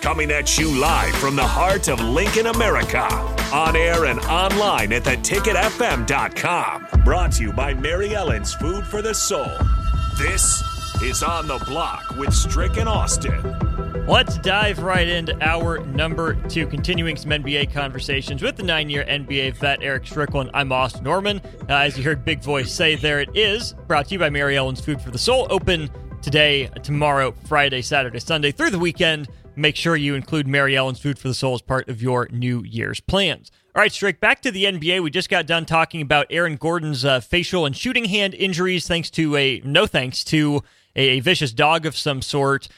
Coming at you live from the heart of Lincoln, America. On air and online at theticketfm.com. Brought to you by Mary Ellen's Food for the Soul. This is On the Block with Strick and Austin. Let's dive right into our number two, continuing some NBA conversations with the nine year NBA vet Eric Strickland. I'm Austin Norman. Uh, as you heard Big Voice say, there it is. Brought to you by Mary Ellen's Food for the Soul. Open today, tomorrow, Friday, Saturday, Sunday, through the weekend make sure you include Mary Ellen's Food for the Soul as part of your New Year's plans. All right, Strick, back to the NBA. We just got done talking about Aaron Gordon's uh, facial and shooting hand injuries, thanks to a no thanks to a, a vicious dog of some sort.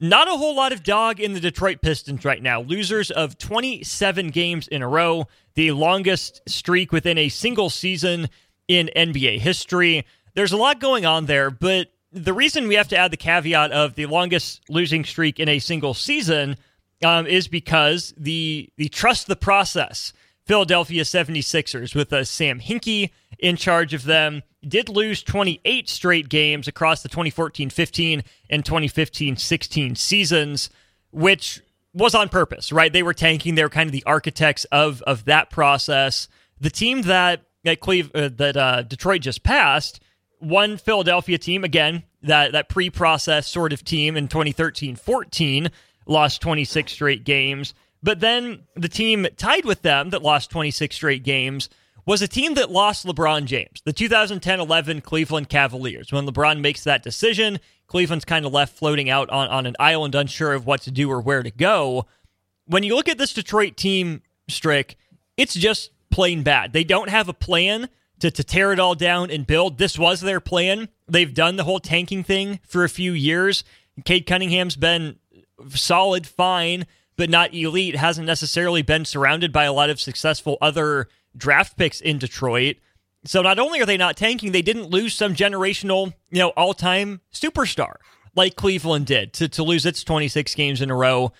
Not a whole lot of dog in the Detroit Pistons right now. Losers of 27 games in a row, the longest streak within a single season in NBA history. There's a lot going on there, but the reason we have to add the caveat of the longest losing streak in a single season um, is because the the trust the process Philadelphia 76ers with uh, Sam Hinkie in charge of them did lose 28 straight games across the 2014-15 and 2015-16 seasons which was on purpose right? They were tanking. They were kind of the architects of of that process. The team that that Cleve uh, that uh, Detroit just passed one Philadelphia team, again, that, that pre process sort of team in 2013 14, lost 26 straight games. But then the team tied with them that lost 26 straight games was a team that lost LeBron James, the 2010 11 Cleveland Cavaliers. When LeBron makes that decision, Cleveland's kind of left floating out on, on an island, unsure of what to do or where to go. When you look at this Detroit team, Strick, it's just plain bad. They don't have a plan to, to tear it all down and build. This was their plan. They've done the whole tanking thing for a few years. Cade Cunningham's been solid, fine, but not elite. Hasn't necessarily been surrounded by a lot of successful other draft picks in Detroit. So not only are they not tanking, they didn't lose some generational, you know, all-time superstar like Cleveland did to, to lose its 26 games in a row.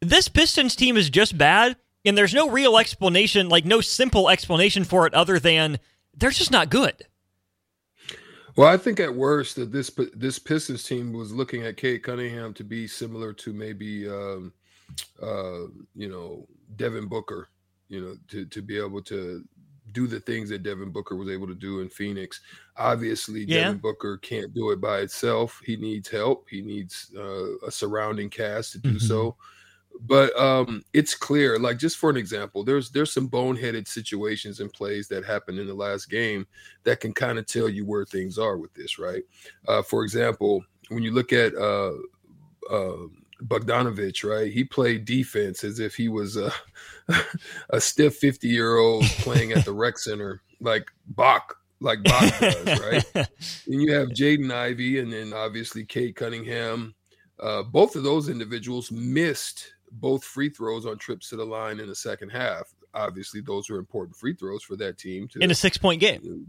This Pistons team is just bad, and there's no real explanation, like no simple explanation for it other than they're just not good. Well, I think at worst that this this Pistons team was looking at Cade Cunningham to be similar to maybe um, uh, you know Devin Booker, you know, to to be able to do the things that Devin Booker was able to do in Phoenix. Obviously, yeah. Devin Booker can't do it by itself. He needs help. He needs uh, a surrounding cast to do mm-hmm. so but um it's clear like just for an example there's there's some boneheaded situations and plays that happened in the last game that can kind of tell you where things are with this right uh for example when you look at uh uh Bogdanovich, right? He played defense as if he was a a stiff 50 year old playing at the rec center, like Bach, like Bach does, right? and you have Jaden Ivey and then obviously Cade Cunningham. Uh, both of those individuals missed both free throws on trips to the line in the second half. Obviously, those are important free throws for that team to, in a six point game.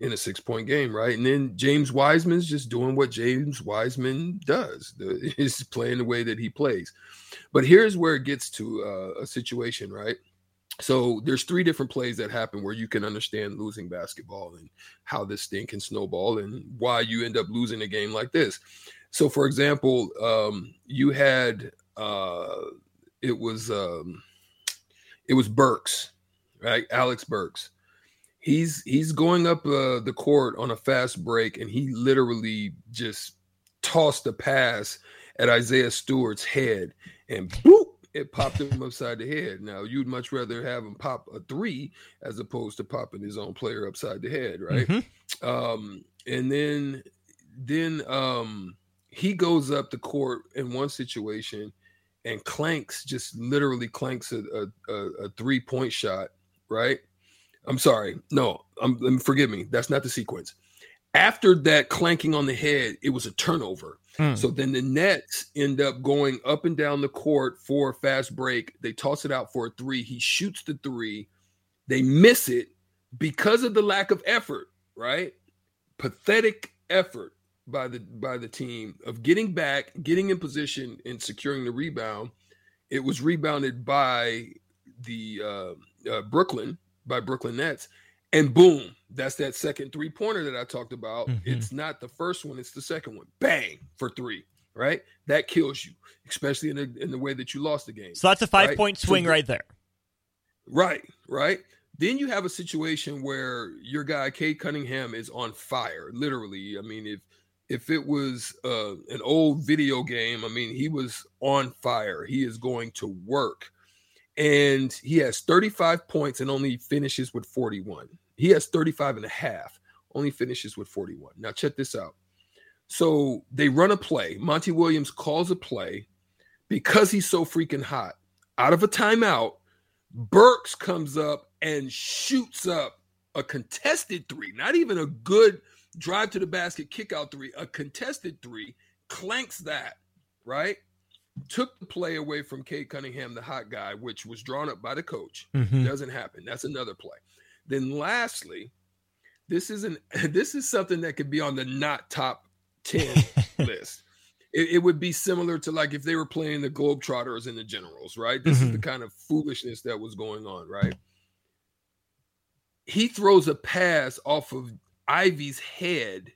In a six point game, right? And then James Wiseman's just doing what James Wiseman does. The, he's playing the way that he plays. But here's where it gets to uh, a situation, right? So there's three different plays that happen where you can understand losing basketball and how this thing can snowball and why you end up losing a game like this. So, for example, um, you had uh, it was um, it was Burks, right? Alec Burks. He's he's going up uh, the court on a fast break, and he literally just tossed a pass at Isaiah Stewart's head, and boop, it popped him upside the head. Now you'd much rather have him pop a three as opposed to popping his own player upside the head, right? Mm-hmm. Um, and then then um, he goes up the court in one situation and clanks just literally clanks a, a, a three point shot, right? I'm sorry. No, I'm, forgive me. That's not the sequence. After that clanking on the head, it was a turnover. Hmm. So then the Nets end up going up and down the court for a fast break. They toss it out for a three. He shoots the three. They miss it because of the lack of effort, right? Pathetic effort by the by the team of getting back, getting in position, and securing the rebound. It was rebounded by the uh, uh, Brooklyn by Brooklyn Nets, and boom, that's that second three pointer that I talked about. Mm-hmm. It's not the first one; it's the second one. Bang for three. Right, that kills you, especially in the in the way that you lost the game. So that's a five right? point swing so, right there. Right, right. Then you have a situation where your guy Cade Cunningham is on fire. Literally, I mean, if if it was uh, an old video game, I mean, he was on fire. He is going to work. And he has 35 points and only finishes with 41. He has 35 and a half, only finishes with 41. Now, check this out. So they run a play. Monty Williams calls a play because he's so freaking hot. Out of a timeout, Burks comes up and shoots up a contested three, not even a good drive to the basket, kick out three, a contested three, clanks that, right? Took the play away from Cade Cunningham, the hot guy, which was drawn up by the coach. Mm-hmm. Doesn't happen. That's another play. Then lastly, this is an this is something that could be on the not top 10 list. It, it, would be similar to like if they were playing the Globetrotters and the Generals, right? This mm-hmm. is the mm-hmm. kind of foolishness that was going on, right? He throws a pass off of Ivey's head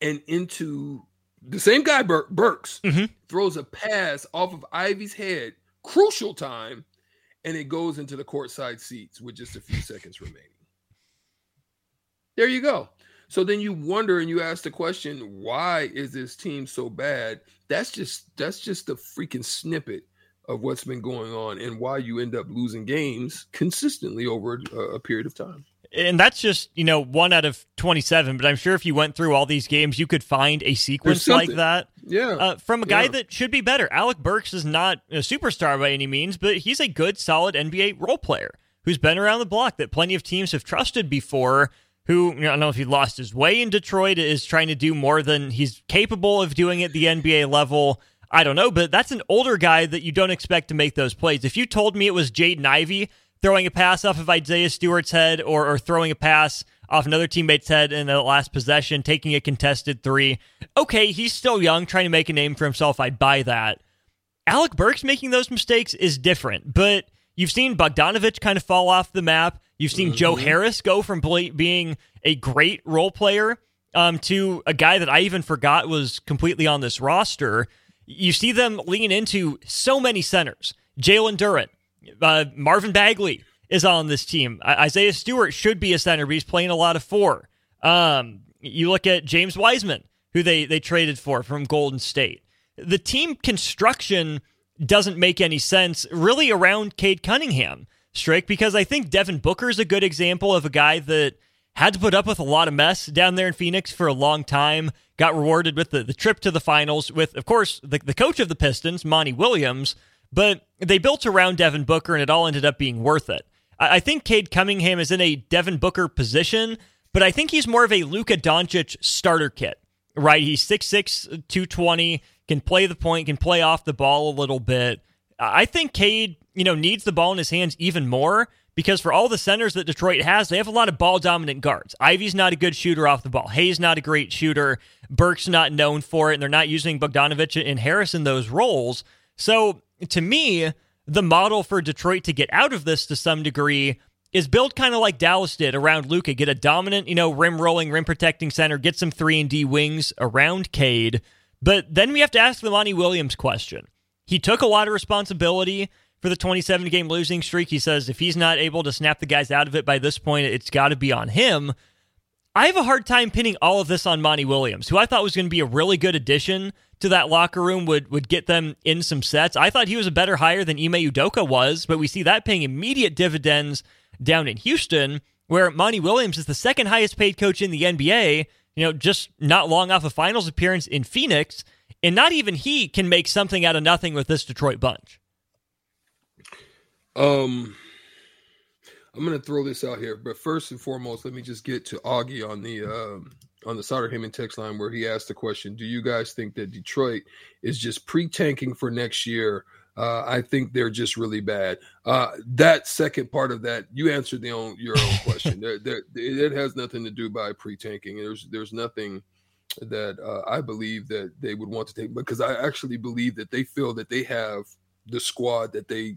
and into the same guy, Bur- Burks, mm-hmm. throws a pass off of Ivey's head, crucial time, and it goes into the courtside seats with just a few seconds remaining. There you go. So then you wonder and you ask the question, why is this team so bad? That's just that's just a freaking snippet of what's been going on and why you end up losing games consistently over a, a period of time and that's just you know one out of 27 but i'm sure if you went through all these games you could find a sequence like that. Yeah uh, from a guy yeah. that should be better. Alec burks is not a superstar by any means but he's a good solid nba role player who's been around the block that plenty of teams have trusted before who you know, i don't know if he lost his way in detroit is trying to do more than he's capable of doing at the nba level. I don't know but that's an older guy that you don't expect to make those plays. If you told me it was jaden ivey throwing a pass off of Isaiah Stewart's head or, or throwing a pass off another teammate's head in the last possession, taking a contested three. Okay, he's still young, trying to make a name for himself. I buy that. Alec Burks making those mistakes is different, but you've seen Bogdanovich kind of fall off the map. You've seen mm-hmm. Joe Harris go from being a great role player um, to a guy that I even forgot was completely on this roster. You see them lean into so many centers. Jalen Duren, uh, Marvin Bagley is on this team. Isaiah Stewart should be a center, but he's playing a lot of four. Um, you look at James Wiseman, who they they traded for from Golden State. The team construction doesn't make any sense really around Cade Cunningham, Strick, because I think Devin Booker is a good example of a guy that had to put up with a lot of mess down there in Phoenix for a long time. Got rewarded with the, the trip to the finals with, of course, the, the coach of the Pistons, Monty Williams, but they built around Devin Booker and it all ended up being worth it. I think Cade Cunningham is in a Devin Booker position, but I think he's more of a Luka Doncic starter kit, right? He's 6'6, 220, can play the point, can play off the ball a little bit. I think Cade, you know, needs the ball in his hands even more because for all the centers that Detroit has, they have a lot of ball dominant guards. Ivey's not a good shooter off the ball. Hayes not a great shooter. Burke's not known for it, and they're not using Bogdanovich and Harris in those roles. So to me, the model for Detroit to get out of this to some degree is built kind of like Dallas did around Luka. Get a dominant, you know, rim rolling, rim protecting center, get some 3 and D wings around Cade. But then we have to ask the Monty Williams question. He took a lot of responsibility for the 27 game losing streak. He says if he's not able to snap the guys out of it by this point, it's got to be on him. I have a hard time pinning all of this on Monty Williams, who I thought was going to be a really good addition to that locker room, would would get them in some sets. I thought he was a better hire than Ime Udoka was, but we see that paying immediate dividends down in Houston, where Monty Williams is the second highest paid coach in the NBA, you know, just not long off a finals appearance in Phoenix, and not even he can make something out of nothing with this Detroit bunch. Um I'm going to throw this out here, but first and foremost, let me just get to Augie on the uh, on the Sauter Heyman text line where he asked the question: Do you guys think that Detroit is just pre-tanking for next year? Uh, I think they're just really bad. Uh, that second part of that, you answered the own, your own question. there, there, it has nothing to do by pre-tanking. There's there's nothing that uh, I believe that they would want to take because I actually believe that they feel that they have the squad that they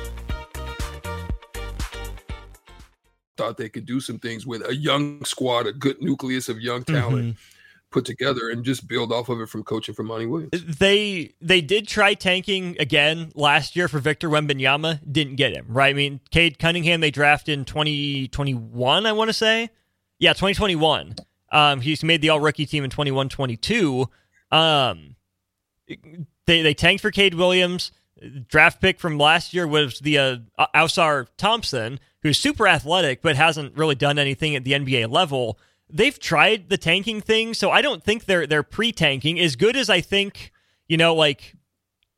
Thought they could do some things with a young squad, a good nucleus of young talent. Mm-hmm. Put together and just build off of it from coaching for Monty Williams. They they did try tanking again last year for Victor Wembanyama, didn't get him right. I mean, Cade Cunningham they drafted in twenty twenty one, I want to say, yeah, twenty twenty one. Um, he's made the All Rookie team in 21-22. Um, they they tanked for Cade Williams. Draft pick from last year was the uh, Ausar Thompson, who's super athletic but hasn't really done anything at the NBA level. They've tried the tanking thing, so I don't think they're they're pre-tanking as good as I think, you know, like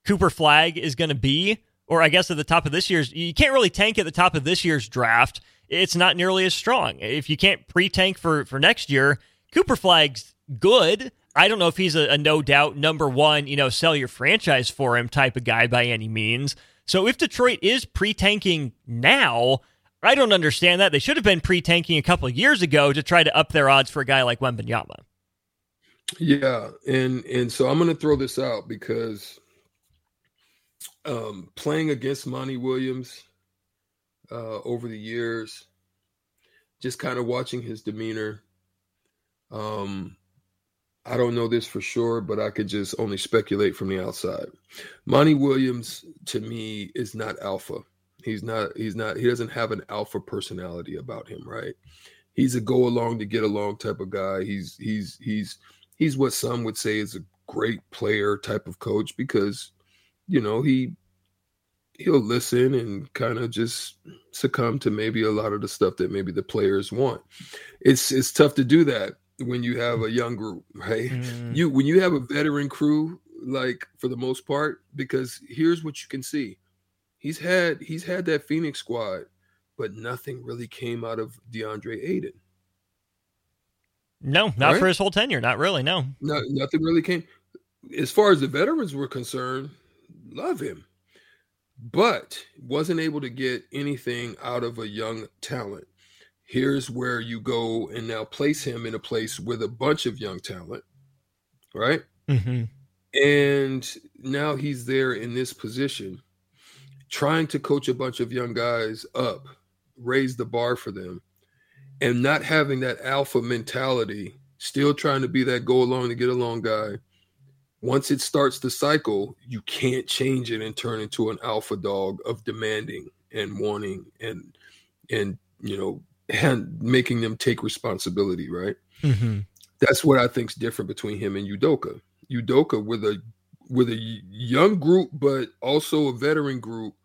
Cooper Flagg is going to be or I guess at the top of this year's you can't really tank at the top of this year's draft. It's not nearly as strong. If you can't pre-tank for for next year, Cooper Flagg's good. I don't know if he's a, a no doubt number one, you know, sell your franchise for him type of guy by any means. So if Detroit is pre-tanking now, I don't understand that. They should have been pre-tanking a couple of years ago to try to up their odds for a guy like Wembanyama. Yeah, and and so I'm going to throw this out because um, playing against Monty Williams uh, over the years, just kind of watching his demeanor. Um, I don't know this for sure, but I could just only speculate from the outside. Monty Williams to me is not alpha. He's not he's not he doesn't have an alpha personality about him, right? He's a go along to get along type of guy. He's he's he's he's what some would say is a great player type of coach because you know, he he'll listen and kind of just succumb to maybe a lot of the stuff that maybe the players want. It's it's tough to do that when you have a young group, right? Mm. You when you have a veteran crew like for the most part because here's what you can see he's had he's had that Phoenix squad, but nothing really came out of DeAndre Ayton. No, not right? for his whole tenure. Not really. No. No, nothing really came. As far as the veterans were concerned, love him, but wasn't able to get anything out of a young talent. Here's where you go and now place him in a place with a bunch of young talent, right? Mm-hmm. And now he's there in this position trying to coach a bunch of young guys up, raise the bar for them, and not having that alpha mentality, still trying to be that go along to get along guy. Once it starts the cycle, you can't change it and turn into an alpha dog of demanding and wanting and and you know and making them take responsibility, right? Mm-hmm. That's what I think's different between him and Udoka. Udoka with a with a young group, but also a veteran group,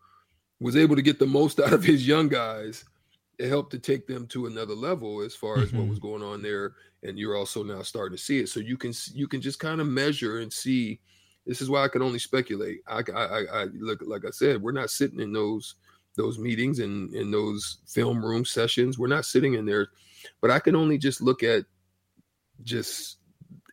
was able to get the most out of his young guys. It helped to take them to another level as far as mm-hmm. what was going on there, and you're also now starting to see it. So you can you can just kind of measure and see. This is why I can only speculate. I, I, I look like I said, we're not sitting in those those meetings and in those film room sessions. We're not sitting in there, but I can only just look at just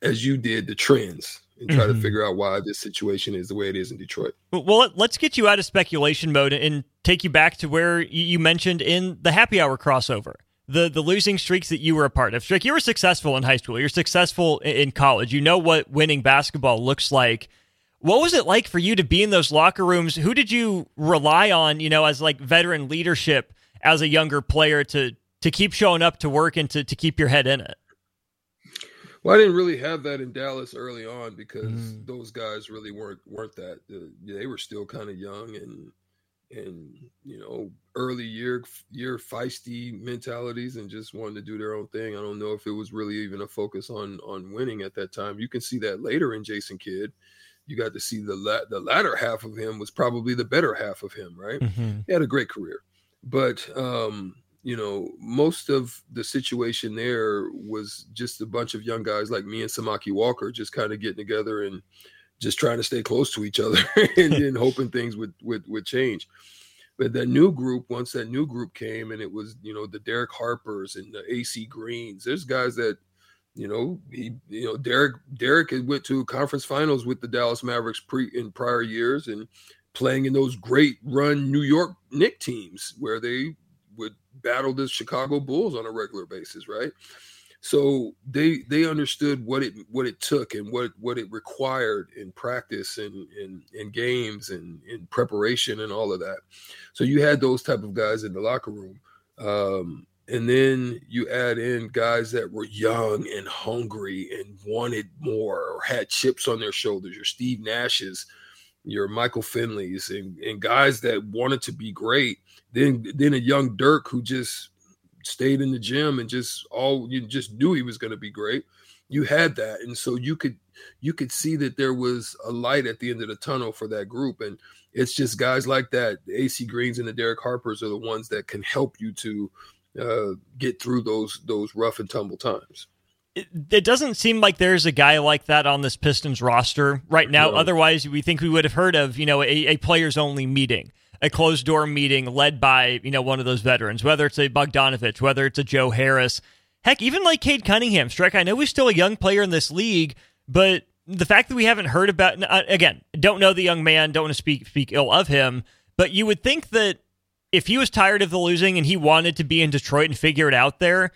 as you did the trends and try mm-hmm. to figure out why this situation is the way it is in Detroit. Well, let's get you out of speculation mode and take you back to where you mentioned in the happy hour crossover. The, the losing streaks that you were a part of. Strick, you were successful in high school. You're successful in college. You know what winning basketball looks like. What was it like for you to be in those locker rooms? Who did you rely on, you know, as like veteran leadership as a younger player to to keep showing up to work and to, to keep your head in it? Well, I didn't really have that in Dallas early on because mm. those guys really weren't weren't that. Uh, they were still kind of young and and you know early year year feisty mentalities and just wanted to do their own thing. I don't know if it was really even a focus on on winning at that time. You can see that later in Jason Kidd. You got to see the la- the latter half of him was probably the better half of him, right? Mm-hmm. He had a great career, but um, you know, most of the situation there was just a bunch of young guys like me and Samaki Walker just kind of getting together and just trying to stay close to each other and then hoping things would, would would change. But that new group, once that new group came and it was, you know, the Derek Harpers and the AC Greens, there's guys that, you know, he, you know, Derek Derek had went to conference finals with the Dallas Mavericks pre in prior years and playing in those great run New York Knick teams where they would battle the Chicago Bulls on a regular basis, right? So they they understood what it what it took and what what it required in practice and in, in games and in preparation and all of that. So you had those type of guys in the locker room. Um, and then you add in guys that were young and hungry and wanted more or had chips on their shoulders. Your Steve Nash's, your Michael Finley's, and, and guys that wanted to be great then then a young Dirk who just stayed in the gym and just all you just knew he was going to be great. You had that, and so you could you could see that there was a light at the end of the tunnel for that group, and it's just guys like that. The AC Greens and the Derek Harpers are the ones that can help you to uh, get through those those rough and tumble times. It, it, doesn't seem like there's a guy like that on this Pistons roster right now. No. Otherwise, we think we would have heard of you know a, a players only meeting a closed door meeting led by, you know, one of those veterans, whether it's a Bogdanovich, whether it's a Joe Harris. Heck, even like Cade Cunningham, Strike. I know he's still a young player in this league, but the fact that we haven't heard about uh, again, don't know the young man, don't want to speak speak ill of him, but you would think that if he was tired of the losing and he wanted to be in Detroit and figure it out there,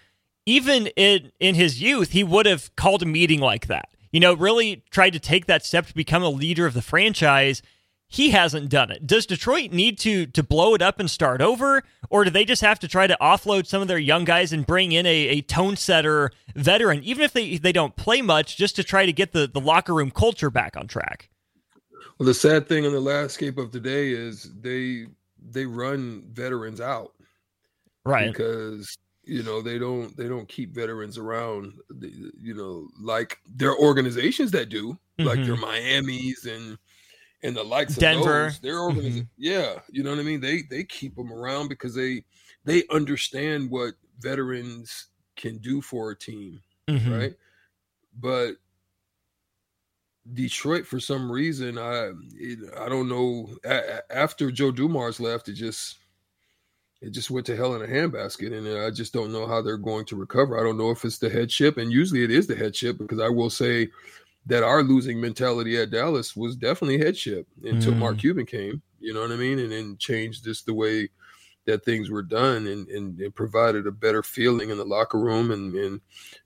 even in in his youth, he would have called a meeting like that. You know, really tried to take that step to become a leader of the franchise he hasn't done it. Does Detroit need to to blow it up and start over, or do they just have to try to offload some of their young guys and bring in a, a tone setter veteran, even if they they don't play much, just to try to get the, the locker room culture back on track? Well, the sad thing in the landscape of today is they they run veterans out, right? Because you know they don't they don't keep veterans around. You know, like there are organizations that do, mm-hmm. like their Miami's and and the likes Denver. of those, their organization, mm-hmm. yeah, you know what I mean. They they keep them around because they they understand what veterans can do for a team, mm-hmm. right? But Detroit, for some reason, I it, I don't know. A, after Joe Dumars left, it just it just went to hell in a handbasket, and I just don't know how they're going to recover. I don't know if it's the headship, and usually it is the headship because I will say that our losing mentality at Dallas was definitely headship until mm. Mark Cuban came. You know what I mean? And then changed just the way that things were done and, and it provided a better feeling in the locker room and, and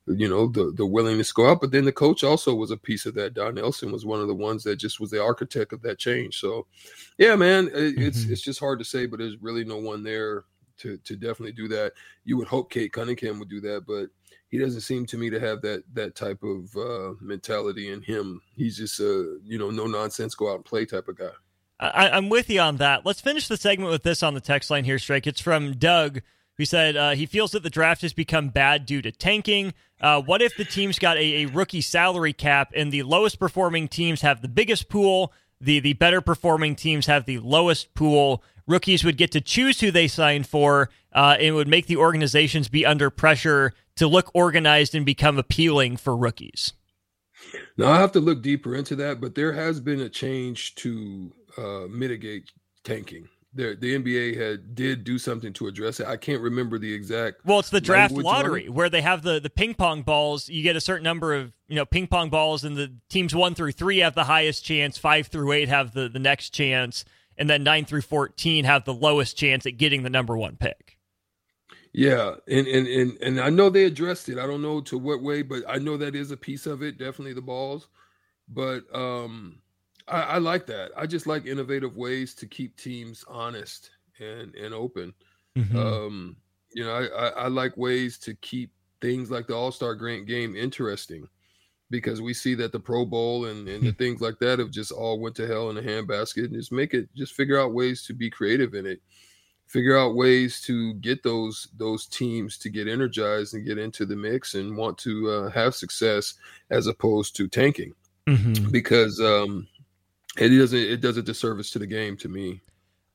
you know the the willingness to go out. But then the coach also was a piece of that. Don Nelson was one of the ones that just was the architect of that change. So yeah, man, it, mm-hmm. it's it's just hard to say, but there's really no one there to to definitely do that. You would hope Cade Cunningham would do that, but he doesn't seem to me to have that that type of uh, mentality in him. He's just a you know no nonsense, go out and play type of guy. I, am with you on that. Let's finish the segment with this on the text line here, Strike. It's from Doug, who said uh, he feels that the draft has become bad due to tanking. Uh, what if the teams got a, a rookie salary cap and the lowest performing teams have the biggest pool? The the better performing teams have the lowest pool rookies would get to choose who they sign for uh, and would make the organizations be under pressure to look organized and become appealing for rookies. Now I have to look deeper into that, but there has been a change to uh, mitigate tanking. the the NBA had did do something to address it. I can't remember the exact. Well, it's the draft lottery where they have the the ping pong balls. You get a certain number of you know ping pong balls, and the teams one through three have the highest chance. Five through eight have the the next chance, and then nine through fourteen have the lowest chance at getting the number one pick. Yeah, and and and and I know they addressed it. I don't know to what way, but I know that is a piece of it. Definitely the balls, but um I, I, like that. I just like innovative ways to keep teams honest and and open. Mm-hmm. Um, you know, I, I, I like ways to keep things like the All Star Grant game interesting because we see that the Pro Bowl and, and the things like that have just all went to hell in a handbasket. And just make it, just figure out ways to be creative in it. Figure out ways to get those those teams to get energized and get into the mix and want to uh, have success as opposed to tanking. Mm-hmm. Because um, it doesn't it does a disservice to the game to me.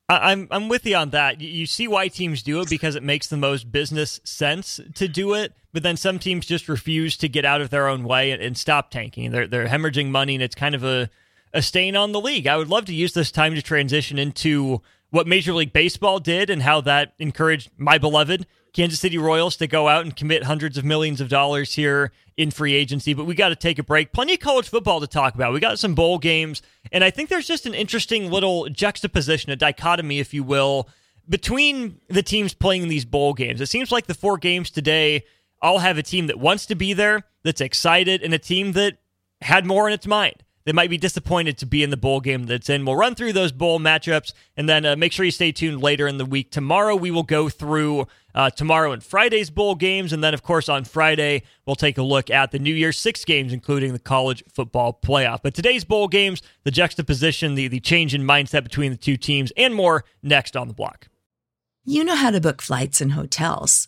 I'm I'm with you on that. You see why teams do it because it makes the most business sense to do it, but then some teams just refuse to get out of their own way and, and stop tanking. They're they're hemorrhaging money, and it's kind of a a stain on the league. I would love to use this time to transition into what Major League Baseball did and how that encouraged my beloved Kansas City Royals to go out and commit hundreds of millions of dollars here in free agency. But we got to take a break. Plenty of college football to talk about. We got some bowl games. And I think there's just an interesting little juxtaposition, a dichotomy, if you will, between the teams playing these bowl games. It seems like the four games today all have a team that wants to be there, that's excited, and a team that had more in its mind they might be disappointed to be in the bowl game that's in. We'll run through those bowl matchups and then uh, make sure you stay tuned later in the week. Tomorrow, we will go through uh, tomorrow and Friday's bowl games. And then, of course, on Friday, we'll take a look at the New Year's six games, including the college football playoff. But today's bowl games, the juxtaposition, the, the change in mindset between the two teams, and more next on the block. You know how to book flights and hotels.